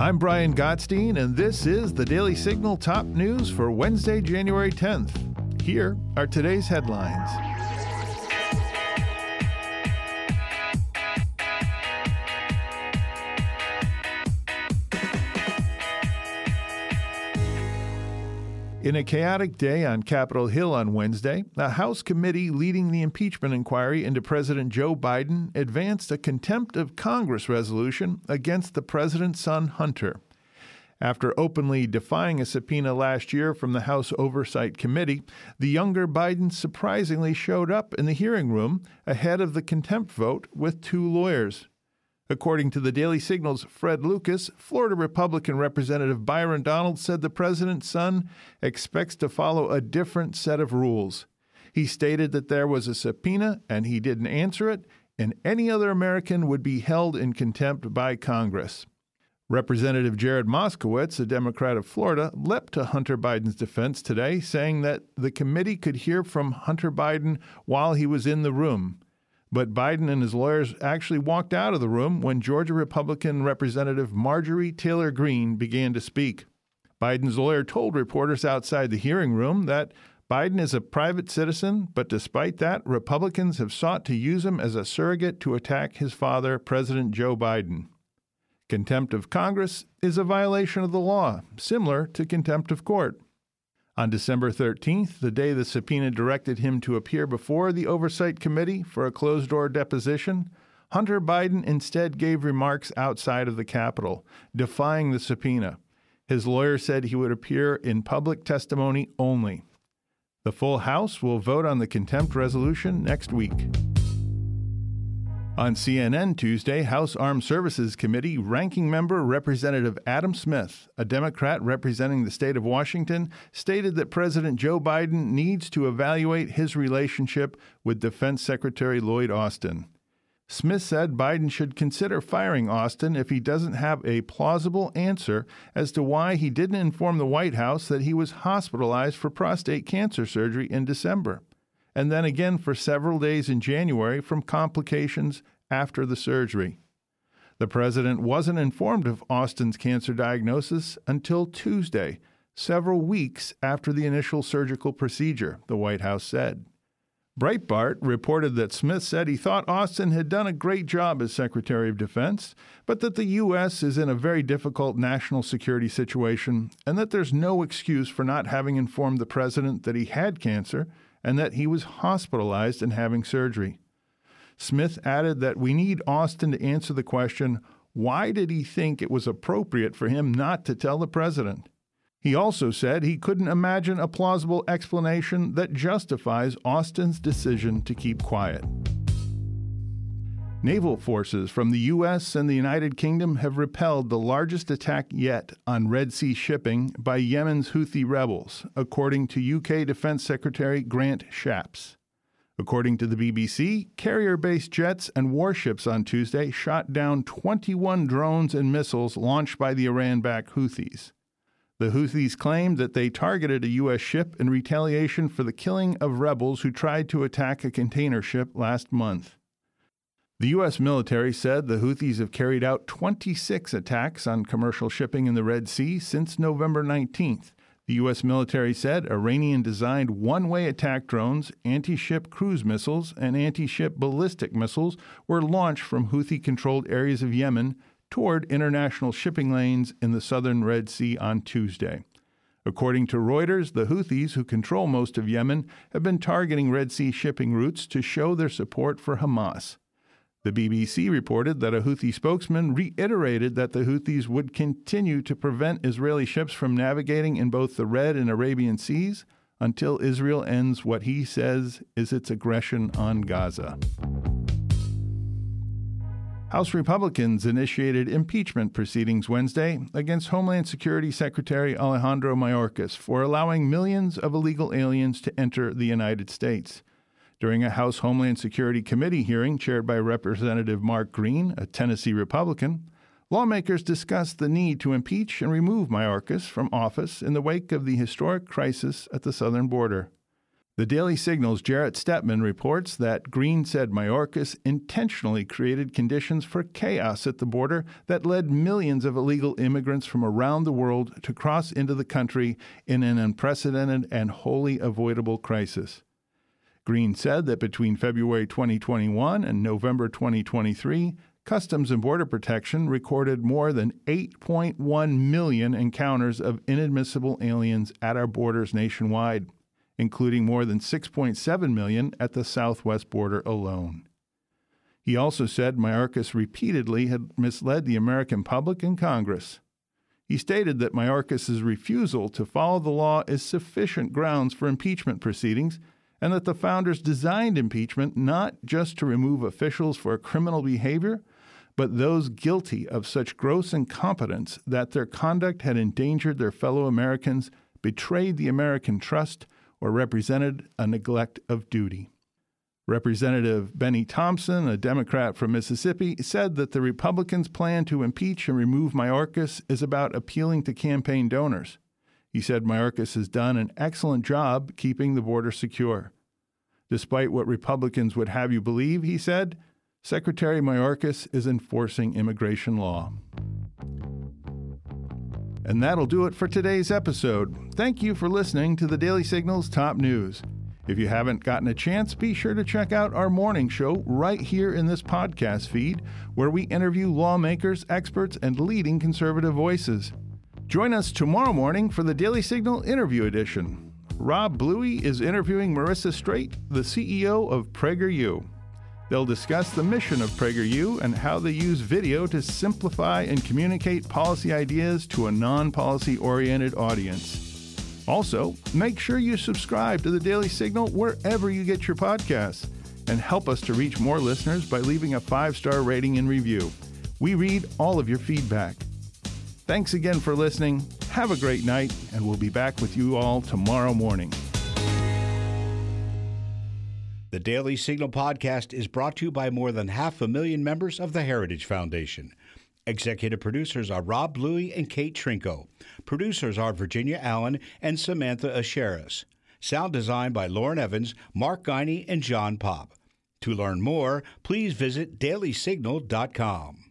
I'm Brian Gottstein, and this is the Daily Signal top news for Wednesday, January 10th. Here are today's headlines. In a chaotic day on Capitol Hill on Wednesday, a House committee leading the impeachment inquiry into President Joe Biden advanced a contempt of Congress resolution against the president's son, Hunter. After openly defying a subpoena last year from the House Oversight Committee, the younger Biden surprisingly showed up in the hearing room ahead of the contempt vote with two lawyers. According to the Daily Signal's Fred Lucas, Florida Republican Representative Byron Donalds said the president's son expects to follow a different set of rules. He stated that there was a subpoena and he didn't answer it, and any other American would be held in contempt by Congress. Representative Jared Moskowitz, a Democrat of Florida, leapt to Hunter Biden's defense today, saying that the committee could hear from Hunter Biden while he was in the room. But Biden and his lawyers actually walked out of the room when Georgia Republican Representative Marjorie Taylor Greene began to speak. Biden's lawyer told reporters outside the hearing room that Biden is a private citizen, but despite that, Republicans have sought to use him as a surrogate to attack his father, President Joe Biden. Contempt of Congress is a violation of the law, similar to contempt of court. On December 13th, the day the subpoena directed him to appear before the Oversight Committee for a closed door deposition, Hunter Biden instead gave remarks outside of the Capitol, defying the subpoena. His lawyer said he would appear in public testimony only. The full House will vote on the contempt resolution next week. On CNN Tuesday, House Armed Services Committee ranking member Representative Adam Smith, a Democrat representing the state of Washington, stated that President Joe Biden needs to evaluate his relationship with Defense Secretary Lloyd Austin. Smith said Biden should consider firing Austin if he doesn't have a plausible answer as to why he didn't inform the White House that he was hospitalized for prostate cancer surgery in December and then again for several days in January from complications after the surgery. The president wasn't informed of Austin's cancer diagnosis until Tuesday, several weeks after the initial surgical procedure, the White House said. Breitbart reported that Smith said he thought Austin had done a great job as Secretary of Defense, but that the U.S. is in a very difficult national security situation and that there's no excuse for not having informed the president that he had cancer and that he was hospitalized and having surgery. Smith added that we need Austin to answer the question why did he think it was appropriate for him not to tell the president? He also said he couldn't imagine a plausible explanation that justifies Austin's decision to keep quiet. Naval forces from the U.S. and the United Kingdom have repelled the largest attack yet on Red Sea shipping by Yemen's Houthi rebels, according to UK Defense Secretary Grant Shapps. According to the BBC, carrier based jets and warships on Tuesday shot down 21 drones and missiles launched by the Iran backed Houthis. The Houthis claimed that they targeted a U.S. ship in retaliation for the killing of rebels who tried to attack a container ship last month. The U.S. military said the Houthis have carried out 26 attacks on commercial shipping in the Red Sea since November 19th. The U.S. military said Iranian designed one way attack drones, anti ship cruise missiles, and anti ship ballistic missiles were launched from Houthi controlled areas of Yemen toward international shipping lanes in the southern Red Sea on Tuesday. According to Reuters, the Houthis, who control most of Yemen, have been targeting Red Sea shipping routes to show their support for Hamas. The BBC reported that a Houthi spokesman reiterated that the Houthis would continue to prevent Israeli ships from navigating in both the Red and Arabian Seas until Israel ends what he says is its aggression on Gaza. House Republicans initiated impeachment proceedings Wednesday against Homeland Security Secretary Alejandro Mayorkas for allowing millions of illegal aliens to enter the United States. During a House Homeland Security Committee hearing chaired by Representative Mark Green, a Tennessee Republican, lawmakers discussed the need to impeach and remove Mayorkas from office in the wake of the historic crisis at the southern border. The Daily Signal's Jarrett Stepman reports that Green said Mayorkas intentionally created conditions for chaos at the border that led millions of illegal immigrants from around the world to cross into the country in an unprecedented and wholly avoidable crisis. Green said that between February 2021 and November 2023, Customs and Border Protection recorded more than 8.1 million encounters of inadmissible aliens at our borders nationwide including more than 6.7 million at the southwest border alone. He also said Mayorkas repeatedly had misled the American public and Congress. He stated that Mayorkas' refusal to follow the law is sufficient grounds for impeachment proceedings and that the founders designed impeachment not just to remove officials for criminal behavior, but those guilty of such gross incompetence that their conduct had endangered their fellow Americans, betrayed the American trust, or represented a neglect of duty. Representative Bennie Thompson, a Democrat from Mississippi, said that the Republicans' plan to impeach and remove Mayorkas is about appealing to campaign donors. He said Mayorkas has done an excellent job keeping the border secure. Despite what Republicans would have you believe, he said, Secretary Mayorkas is enforcing immigration law. And that'll do it for today's episode. Thank you for listening to the Daily Signal's top news. If you haven't gotten a chance, be sure to check out our morning show right here in this podcast feed, where we interview lawmakers, experts, and leading conservative voices. Join us tomorrow morning for the Daily Signal Interview Edition. Rob Bluey is interviewing Marissa Streit, the CEO of PragerU. They'll discuss the mission of PragerU and how they use video to simplify and communicate policy ideas to a non policy oriented audience. Also, make sure you subscribe to the Daily Signal wherever you get your podcasts and help us to reach more listeners by leaving a five star rating and review. We read all of your feedback. Thanks again for listening. Have a great night, and we'll be back with you all tomorrow morning. The Daily Signal podcast is brought to you by more than half a million members of the Heritage Foundation. Executive producers are Rob Bluey and Kate Trinko. Producers are Virginia Allen and Samantha Aschieris. Sound design by Lauren Evans, Mark Guiney, and John Popp. To learn more, please visit dailysignal.com.